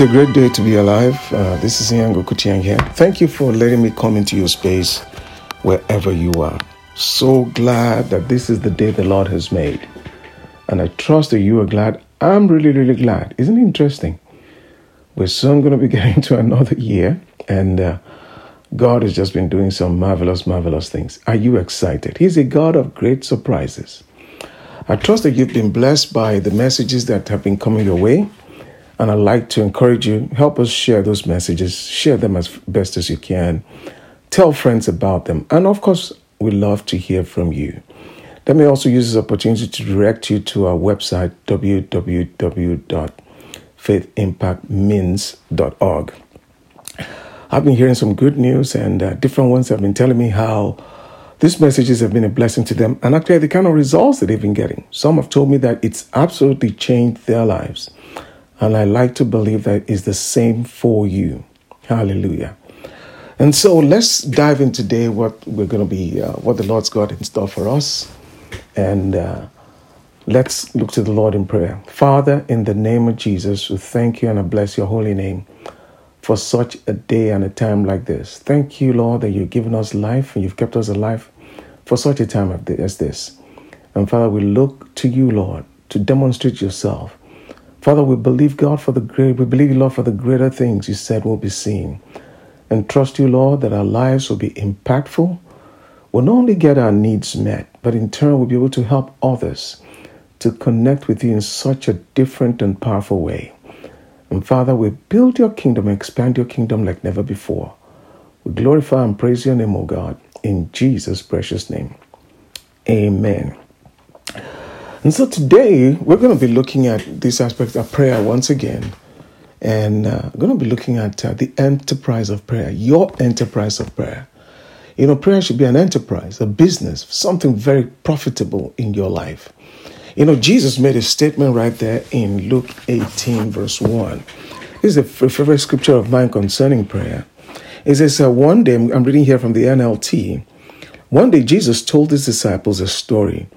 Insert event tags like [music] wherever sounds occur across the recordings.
It's a great day to be alive. Uh, this is Ian Gokutiang here. Thank you for letting me come into your space wherever you are. So glad that this is the day the Lord has made. And I trust that you are glad. I'm really, really glad. Isn't it interesting? We're soon going to be [laughs] getting to another year, and uh, God has just been doing some marvelous, marvelous things. Are you excited? He's a God of great surprises. I trust that you've been blessed by the messages that have been coming your way. And I'd like to encourage you, help us share those messages, share them as best as you can, tell friends about them. And of course, we love to hear from you. Let me also use this opportunity to direct you to our website, www.faithimpactmins.org. I've been hearing some good news, and uh, different ones have been telling me how these messages have been a blessing to them and actually the kind of results that they've been getting. Some have told me that it's absolutely changed their lives. And I like to believe that is the same for you. Hallelujah. And so let's dive in today what we're going to be, uh, what the Lord's got in store for us. And uh, let's look to the Lord in prayer. Father, in the name of Jesus, we thank you and I bless your holy name for such a day and a time like this. Thank you, Lord, that you've given us life and you've kept us alive for such a time as this. And Father, we look to you, Lord, to demonstrate yourself. Father, we believe God for the great, we believe, Lord, for the greater things you said will be seen. And trust you, Lord, that our lives will be impactful. We'll not only get our needs met, but in turn we'll be able to help others to connect with you in such a different and powerful way. And Father, we build your kingdom, expand your kingdom like never before. We glorify and praise your name, O God, in Jesus' precious name. Amen. And so today we're going to be looking at this aspect of prayer once again. And uh, going to be looking at uh, the enterprise of prayer, your enterprise of prayer. You know, prayer should be an enterprise, a business, something very profitable in your life. You know, Jesus made a statement right there in Luke 18, verse 1. This is a favorite scripture of mine concerning prayer. It says, uh, One day, I'm reading here from the NLT. One day, Jesus told his disciples a story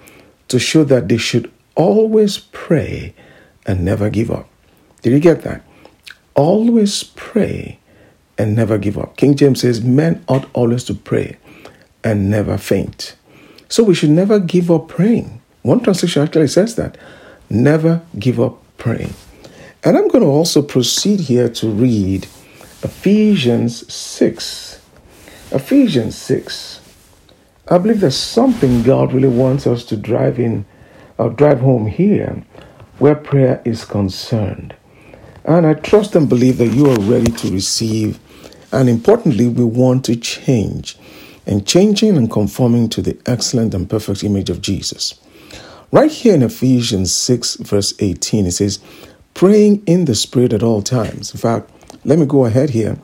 to show that they should always pray and never give up. Did you get that? Always pray and never give up. King James says, Men ought always to pray and never faint. So we should never give up praying. One translation actually says that never give up praying. And I'm going to also proceed here to read Ephesians 6. Ephesians 6. I believe there's something God really wants us to drive in or drive home here where prayer is concerned. And I trust and believe that you are ready to receive. And importantly, we want to change and changing and conforming to the excellent and perfect image of Jesus. Right here in Ephesians 6, verse 18, it says, praying in the Spirit at all times. In fact, let me go ahead here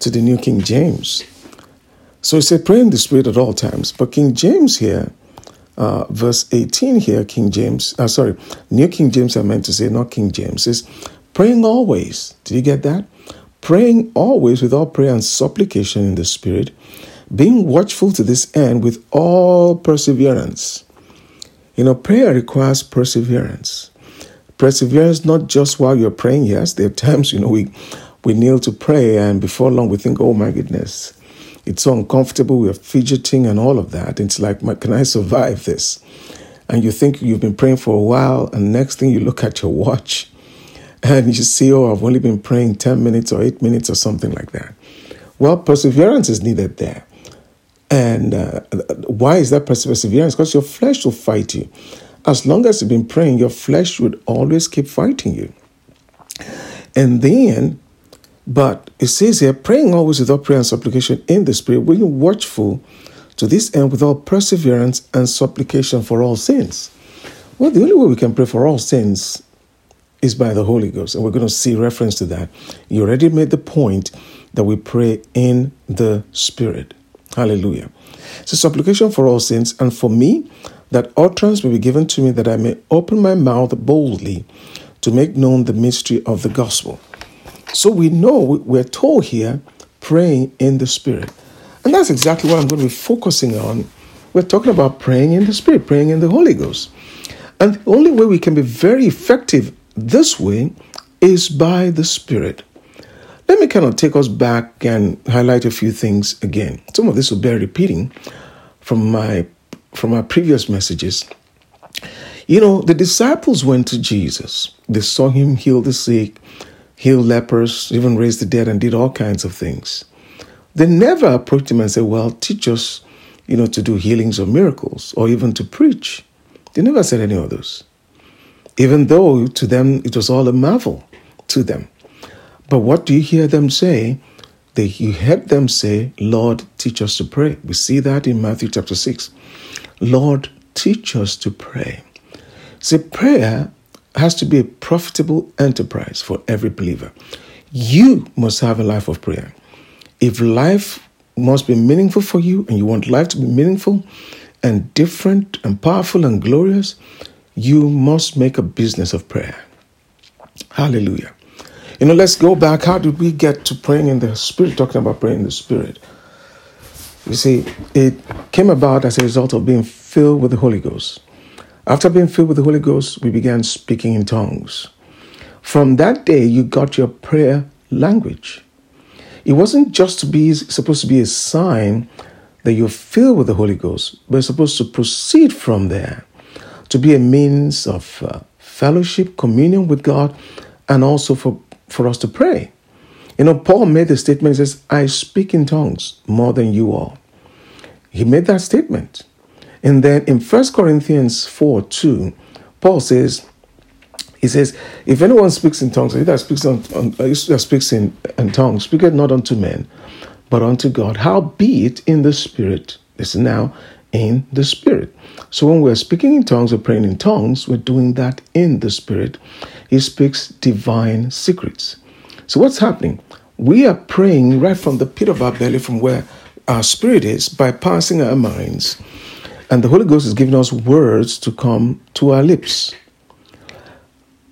to the New King James. So he said, pray in the Spirit at all times. But King James here, uh, verse 18 here, King James, uh, sorry, New King James, I meant to say, not King James, says, praying always. Did you get that? Praying always with all prayer and supplication in the Spirit, being watchful to this end with all perseverance you know, prayer requires perseverance. Perseverance not just while you're praying, yes. There are times, you know, we we kneel to pray and before long we think, oh my goodness, it's so uncomfortable, we're fidgeting and all of that. It's like, can I survive this? And you think you've been praying for a while, and next thing you look at your watch [laughs] and you see, oh, I've only been praying 10 minutes or 8 minutes or something like that. Well, perseverance is needed there. And uh, why is that perseverance? Because your flesh will fight you. As long as you've been praying, your flesh would always keep fighting you. And then, but it says here, praying always without prayer and supplication in the Spirit, being watchful to this end with all perseverance and supplication for all sins. Well, the only way we can pray for all sins is by the Holy Ghost. And we're going to see reference to that. You already made the point that we pray in the Spirit. Hallelujah. So, supplication for all sins, and for me, that utterance may be given to me that I may open my mouth boldly to make known the mystery of the gospel. So, we know we're told here praying in the Spirit. And that's exactly what I'm going to be focusing on we're talking about praying in the Spirit, praying in the Holy Ghost. And the only way we can be very effective this way is by the Spirit. Let me kind of take us back and highlight a few things again. Some of this will bear repeating from my from my previous messages. You know, the disciples went to Jesus. They saw him heal the sick, heal lepers, even raised the dead, and did all kinds of things. They never approached him and said, Well, teach us, you know, to do healings or miracles or even to preach. They never said any of those. Even though to them it was all a marvel to them. But what do you hear them say? They, you heard them say, Lord, teach us to pray. We see that in Matthew chapter 6. Lord, teach us to pray. See, prayer has to be a profitable enterprise for every believer. You must have a life of prayer. If life must be meaningful for you and you want life to be meaningful and different and powerful and glorious, you must make a business of prayer. Hallelujah. You know, let's go back. How did we get to praying in the Spirit, talking about praying in the Spirit? You see, it came about as a result of being filled with the Holy Ghost. After being filled with the Holy Ghost, we began speaking in tongues. From that day, you got your prayer language. It wasn't just to be supposed to be a sign that you're filled with the Holy Ghost, but it's supposed to proceed from there to be a means of uh, fellowship, communion with God, and also for, for us to pray. You know, Paul made the statement, he says, I speak in tongues more than you all. He made that statement. And then in 1 Corinthians 4 2, Paul says, he says, if anyone speaks in tongues, he that speaks on, on uh, speaks in, in tongues, speaketh not unto men, but unto God. How be it in the spirit? This is now in the spirit. So when we're speaking in tongues or praying in tongues, we're doing that in the spirit. He speaks divine secrets. So what's happening? We are praying right from the pit of our belly, from where our spirit is, bypassing our minds. And the Holy Ghost is giving us words to come to our lips.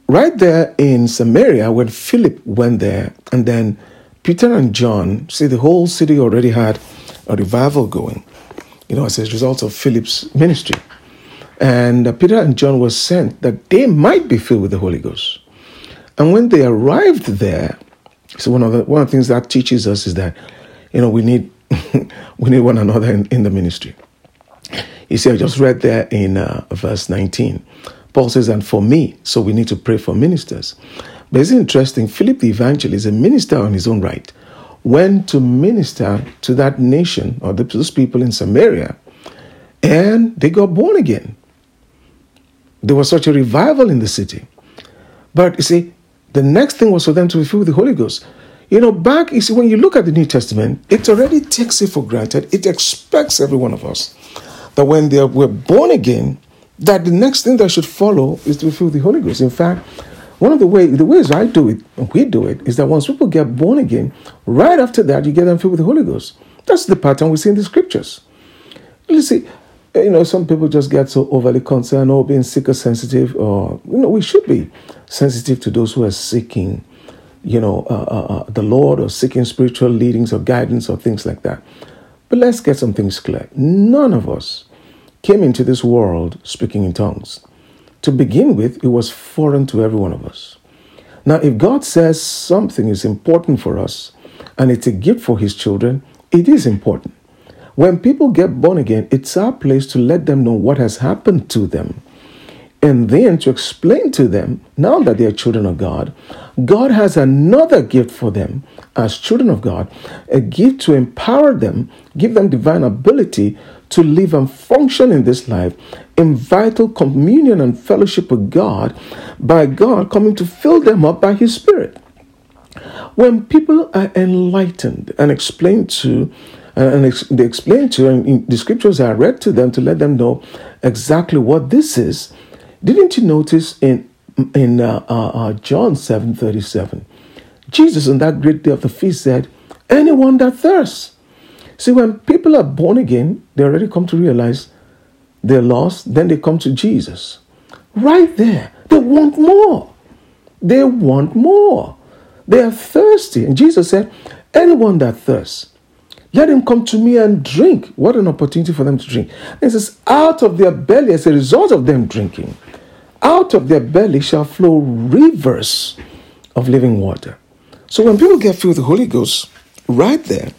Right there in Samaria, when Philip went there, and then Peter and John, see, the whole city already had a revival going, you know, as a result of Philip's ministry. And uh, Peter and John were sent that they might be filled with the Holy Ghost. And when they arrived there, so one of the one of the things that teaches us is that, you know, we need [laughs] we need one another in, in the ministry. You see, I just read there in uh, verse 19. Paul says, and for me, so we need to pray for ministers. But it's interesting, Philip the evangelist, a minister on his own right, went to minister to that nation or those people in Samaria, and they got born again. There was such a revival in the city. But you see, the next thing was for them to be filled with the Holy Ghost. You know, back, you see, when you look at the New Testament, it already takes it for granted. It expects every one of us that when they were born again, that the next thing that should follow is to be filled with the Holy Ghost. In fact, one of the way the ways I do it, we do it, is that once people get born again, right after that you get them filled with the Holy Ghost. That's the pattern we see in the scriptures. You see, you know, some people just get so overly concerned or being sick or sensitive, or you know, we should be sensitive to those who are seeking, you know, uh, uh, uh, the Lord or seeking spiritual leadings or guidance or things like that. But let's get some things clear. None of us came into this world speaking in tongues. To begin with, it was foreign to every one of us. Now, if God says something is important for us and it's a gift for His children, it is important. When people get born again, it's our place to let them know what has happened to them and then to explain to them, now that they are children of God, God has another gift for them as children of God, a gift to empower them, give them divine ability to live and function in this life in vital communion and fellowship with God by God coming to fill them up by His Spirit. When people are enlightened and explained to, and they explain to, and the scriptures are read to them to let them know exactly what this is, didn't you notice in in uh, uh, uh, John seven thirty seven, Jesus on that great day of the feast said, "Anyone that thirsts." See, when people are born again, they already come to realize they're lost. Then they come to Jesus. Right there, they want more. They want more. They are thirsty, and Jesus said, "Anyone that thirsts." Let them come to me and drink. What an opportunity for them to drink. It says, out of their belly, as a result of them drinking, out of their belly shall flow rivers of living water. So when people get filled with the Holy Ghost, right there,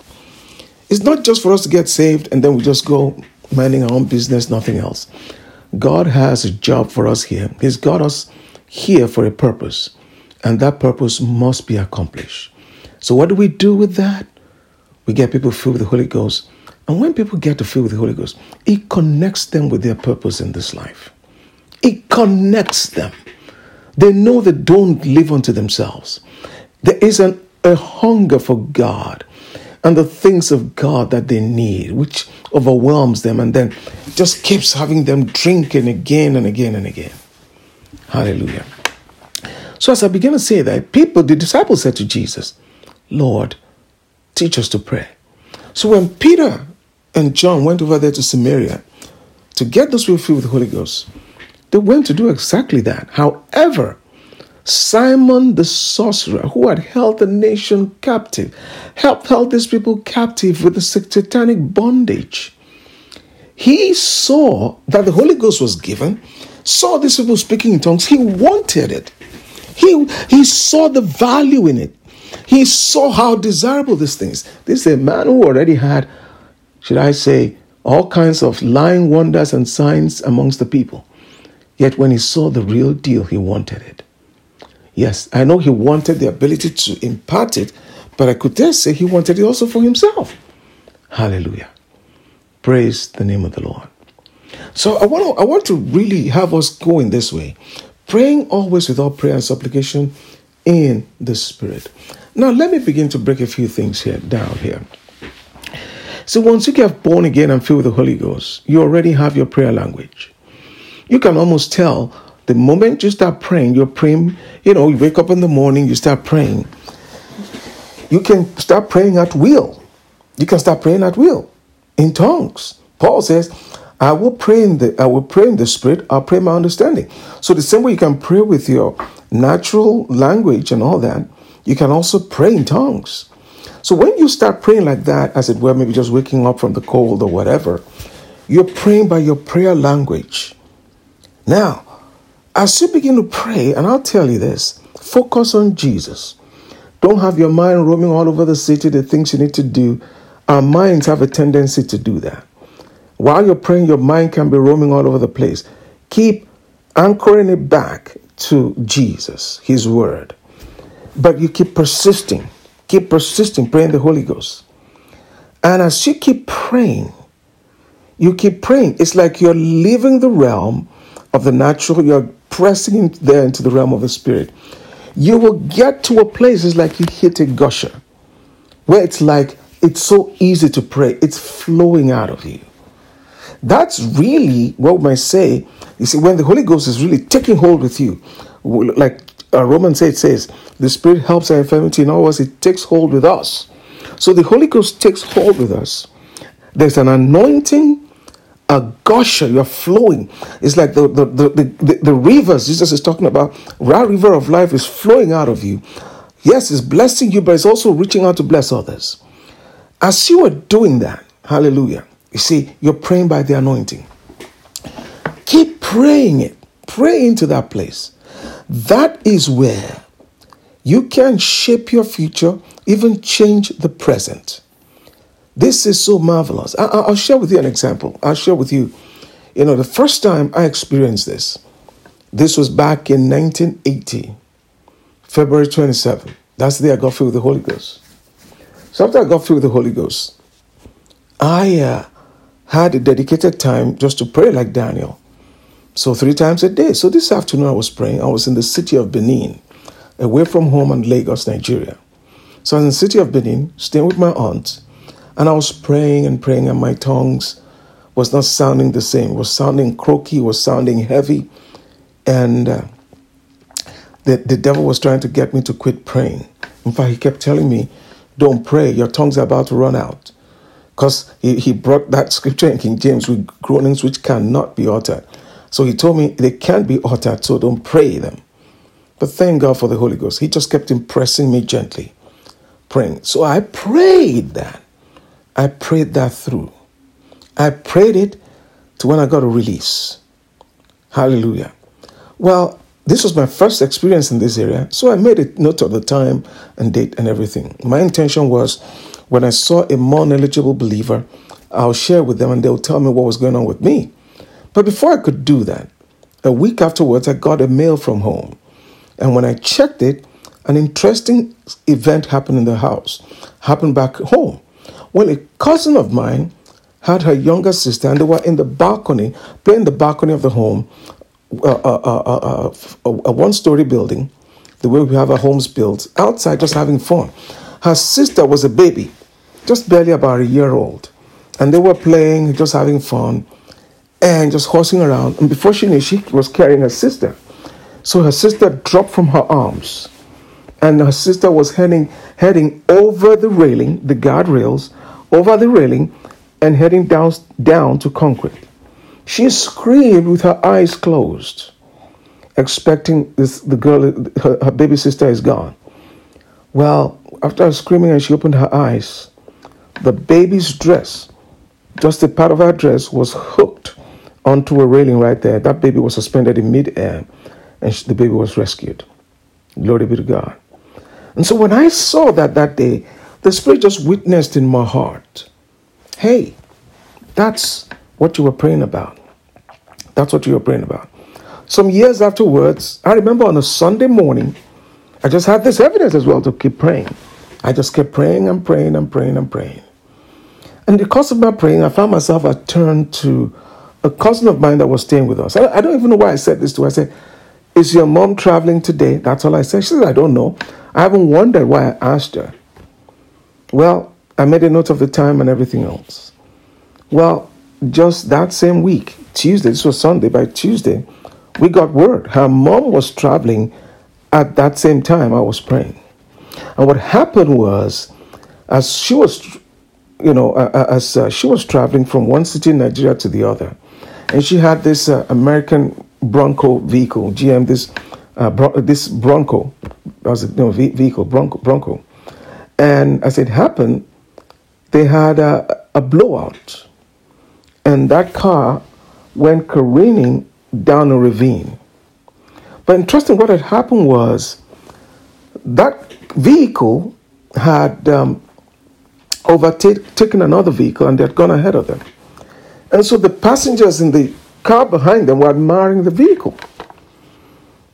it's not just for us to get saved and then we just go minding our own business, nothing else. God has a job for us here. He's got us here for a purpose, and that purpose must be accomplished. So, what do we do with that? We get people filled with the Holy Ghost. And when people get to fill with the Holy Ghost, it connects them with their purpose in this life. It connects them. They know they don't live unto themselves. There is an, a hunger for God and the things of God that they need, which overwhelms them and then just keeps having them drinking again and again and again. Hallelujah. So, as I began to say that, people, the disciples said to Jesus, Lord, teach us to pray. So, when Peter and John went over there to Samaria to get those people filled with the Holy Ghost, they went to do exactly that. However, Simon the sorcerer, who had held the nation captive, helped held these people captive with the satanic bondage. He saw that the Holy Ghost was given, saw these people speaking in tongues. He wanted it. He, he saw the value in it. He saw how desirable these things. This is a man who already had, should I say, all kinds of lying wonders and signs amongst the people. Yet when he saw the real deal, he wanted it. Yes, I know he wanted the ability to impart it, but I could dare say he wanted it also for himself. Hallelujah. Praise the name of the Lord. So I want to, I want to really have us go in this way, praying always without prayer and supplication in the Spirit. Now let me begin to break a few things here down here. So once you get born again and filled with the Holy Ghost, you already have your prayer language. You can almost tell the moment you start praying, you're praying, you know, you wake up in the morning, you start praying. You can start praying at will. You can start praying at will in tongues. Paul says, I will pray in the I will pray in the spirit, I'll pray my understanding. So the same way you can pray with your natural language and all that, you can also pray in tongues. So when you start praying like that, as it were, maybe just waking up from the cold or whatever, you're praying by your prayer language. Now, as you begin to pray, and I'll tell you this focus on Jesus. Don't have your mind roaming all over the city, the things you need to do. Our minds have a tendency to do that. While you're praying, your mind can be roaming all over the place. Keep anchoring it back to Jesus, His Word. But you keep persisting, keep persisting, praying the Holy Ghost. And as you keep praying, you keep praying. It's like you're leaving the realm of the natural, you're pressing in there into the realm of the spirit, you will get to a place, it's like you hit a gusher, where it's like it's so easy to pray, it's flowing out of you. That's really what we might say. You see, when the Holy Ghost is really taking hold with you, like uh, Romans 8 says, the Spirit helps our infirmity in ours, it takes hold with us. So the Holy Ghost takes hold with us. There's an anointing a gusher, you're flowing. It's like the, the, the, the, the rivers Jesus is talking about. That river of life is flowing out of you. Yes, it's blessing you, but it's also reaching out to bless others. As you are doing that, hallelujah, you see, you're praying by the anointing. Keep praying it. Pray into that place. That is where you can shape your future, even change the present. This is so marvelous. I, will share with you an example. I'll share with you, you know, the first time I experienced this, this was back in 1980, February 27th. That's the day I got filled with the Holy Ghost. So after I got filled with the Holy Ghost, I uh, had a dedicated time just to pray like Daniel. So three times a day. So this afternoon I was praying. I was in the city of Benin, away from home in Lagos, Nigeria. So I was in the city of Benin, staying with my aunt. And I was praying and praying, and my tongues was not sounding the same. It was sounding croaky, was sounding heavy. And uh, the, the devil was trying to get me to quit praying. In fact, he kept telling me, Don't pray, your tongues are about to run out. Because he, he brought that scripture in King James with groanings which cannot be uttered. So he told me they can't be uttered, so don't pray them. But thank God for the Holy Ghost. He just kept impressing me gently, praying. So I prayed that. I prayed that through. I prayed it to when I got a release. Hallelujah. Well, this was my first experience in this area, so I made a note of the time and date and everything. My intention was when I saw a more knowledgeable believer, I'll share with them and they'll tell me what was going on with me. But before I could do that, a week afterwards, I got a mail from home. And when I checked it, an interesting event happened in the house, happened back home. Well, a cousin of mine had her younger sister, and they were in the balcony, playing the balcony of the home, uh, uh, uh, a, a one story building, the way we have our homes built, outside just having fun. Her sister was a baby, just barely about a year old. And they were playing, just having fun, and just horsing around. And before she knew, she was carrying her sister. So her sister dropped from her arms, and her sister was heading heading over the railing, the guardrails, over the railing, and heading down down to concrete. She screamed with her eyes closed, expecting this, the girl, her, her baby sister is gone. Well, after screaming and she opened her eyes, the baby's dress, just a part of her dress, was hooked onto a railing right there. That baby was suspended in midair and the baby was rescued. Glory be to God. And so when I saw that that day, the Spirit just witnessed in my heart hey, that's what you were praying about. That's what you were praying about. Some years afterwards, I remember on a Sunday morning, I just had this evidence as well to keep praying. I just kept praying and praying and praying and praying. And because of my praying, I found myself I turned to a cousin of mine that was staying with us. I, don't even know why I said this to her. I said, Is your mom traveling today? That's all I said. She said, I don't know. I haven't wondered why I asked her. Well, I made a note of the time and everything else. Well, just that same week, Tuesday, this was Sunday, by Tuesday, we got word her mom was traveling at that same time I was praying. And what happened was, as she was, you know, as uh, she was traveling from one city in Nigeria to the other, and she had this uh, American Bronco vehicle, GM, this uh, this Bronco, that was a you know, vehicle, Bronco, Bronco. And as it happened, they had a, a blowout and that car went careening down a ravine. But interesting, what had happened was that vehicle had um, overtaken another vehicle and they had gone ahead of them. And so the passengers in the car behind them were admiring the vehicle.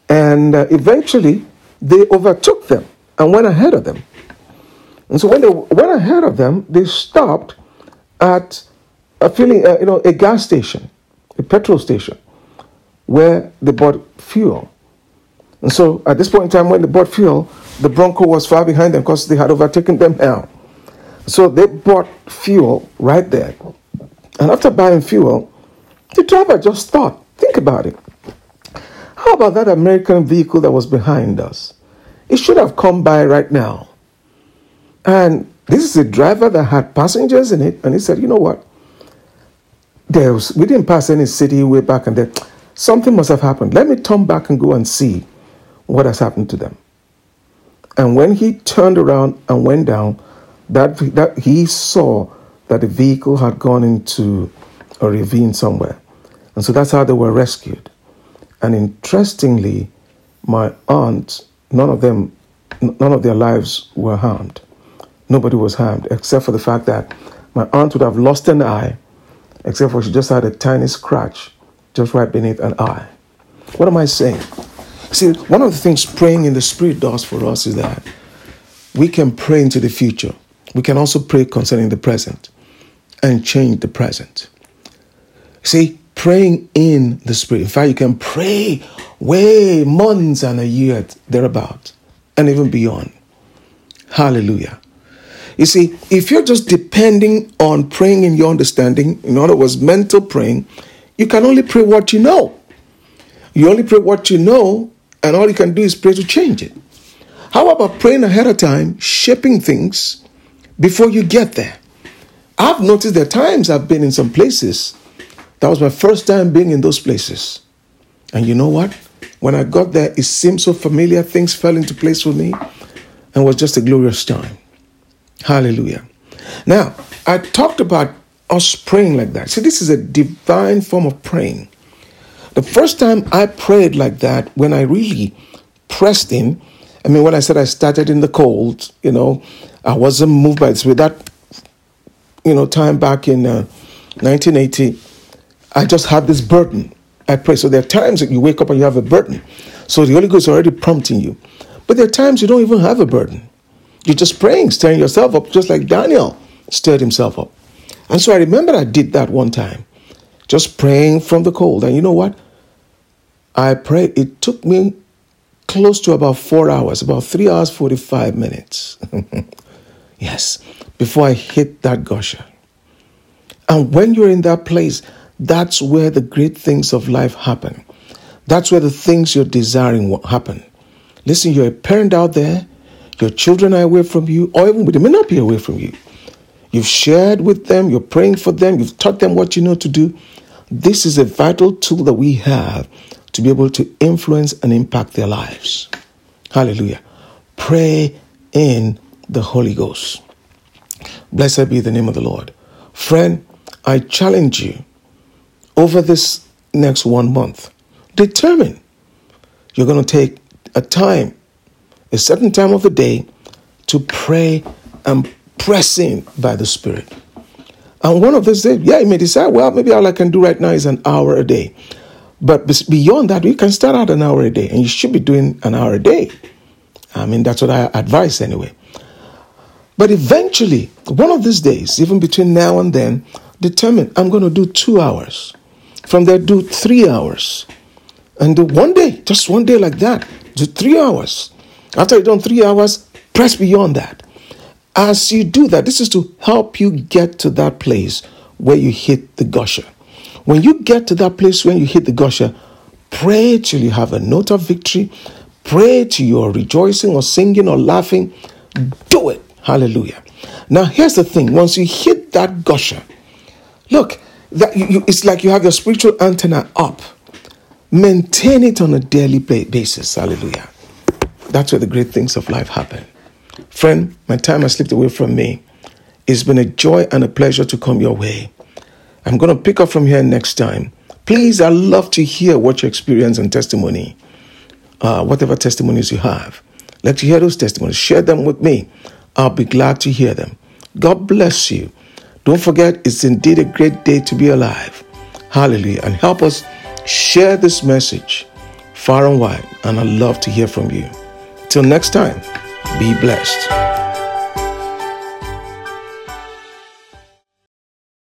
And uh, eventually they overtook them and went ahead of them. And so when they went ahead of them, they stopped at a filling, uh, you know, a gas station, a petrol station, where they bought fuel. And so at this point in time, when they bought fuel, the Bronco was far behind them because they had overtaken them now. So they bought fuel right there. And after buying fuel, the driver just thought, think about it. How about that American vehicle that was behind us? It should have come by right now. And this is a driver that had passengers in it, and he said, you know what? there was, we didn't pass any city way back and there. Something must have happened. Let me turn back and go and see what has happened to them. And when he turned around and went down, that, that he saw that the vehicle had gone into a ravine somewhere. And so that's how they were rescued. And interestingly, my aunt, none of them, none of their lives were harmed. Nobody was harmed, except for the fact that my aunt would have lost an eye except for she just had a tiny scratch just right beneath an eye. What am I saying? See, one of the things praying in the Spirit does for us is that we can pray into the future. We can also pray concerning the present and change the present. See, praying in the Spirit. In fact, you can pray way months and a year thereabout and even beyond. Hallelujah. You see, if you're just depending on praying in your understanding, in other words, mental praying, you can only pray what you know. You only pray what you know, and all you can do is pray to change it. How about praying ahead of time, shaping things before you get there? I've noticed there times I've been in some places. That was my first time being in those places. And you know what? When I got there, it seemed so familiar. Things fell into place for me and was just a glorious time. Hallelujah. Now, I talked about us praying like that. See, this is a divine form of praying. The first time I prayed like that, when I really pressed in, I mean, when I said I started in the cold, you know, I wasn't moved by this. With that, you know, time back in uh, 1980, I just had this burden. I pray. So there are times that you wake up and you have a burden. So the Holy Ghost is already prompting you. But there are times you don't even have a burden. You're just praying, stirring yourself up, just like Daniel stirred himself up. And so I remember I did that one time, just praying from the cold. And you know what? I prayed, it took me close to about four hours, about three hours, 45 minutes. [laughs] yes, before I hit that gusher. And when you're in that place, that's where the great things of life happen. That's where the things you're desiring happen. Listen, you're a parent out there, your children are away from you, or even they may not be away from you. You've shared with them, you're praying for them, you've taught them what you know to do. This is a vital tool that we have to be able to influence and impact their lives. Hallelujah. Pray in the Holy Ghost. Blessed be the name of the Lord. Friend, I challenge you over this next one month, determine you're going to take a time, a certain time of the day, to pray and press in by the Spirit. And one of those days, yeah, you may decide, well, maybe all I can do right now is an hour a day. But beyond that, you can start out an hour a day, and you should be doing an hour a day. I mean, that's what I advise anyway. But eventually, one of these days, even between now and then, determine I'm going to do two hours. From there, do three hours. And do one day, just one day like that, do three hours. After you've done three hours, press beyond that. As you do that, this is to help you get to that place where you hit the gusher. When you get to that place when you hit the gusher, pray till you have a note of victory. Pray till you're rejoicing or singing or laughing. Do it. Hallelujah. Now, here's the thing once you hit that gusher, look, that you, you, it's like you have your spiritual antenna up. Maintain it on a daily basis. Hallelujah. That's where the great things of life happen. Friend, my time has slipped away from me. It's been a joy and a pleasure to come your way. I'm going to pick up from here next time. Please, I love to hear what your experience and testimony, uh, whatever testimonies you have. Let you hear those testimonies. Share them with me. I'll be glad to hear them. God bless you. Don't forget, it's indeed a great day to be alive. Hallelujah. And help us share this message far and wide. And I love to hear from you. Till next time, be blessed.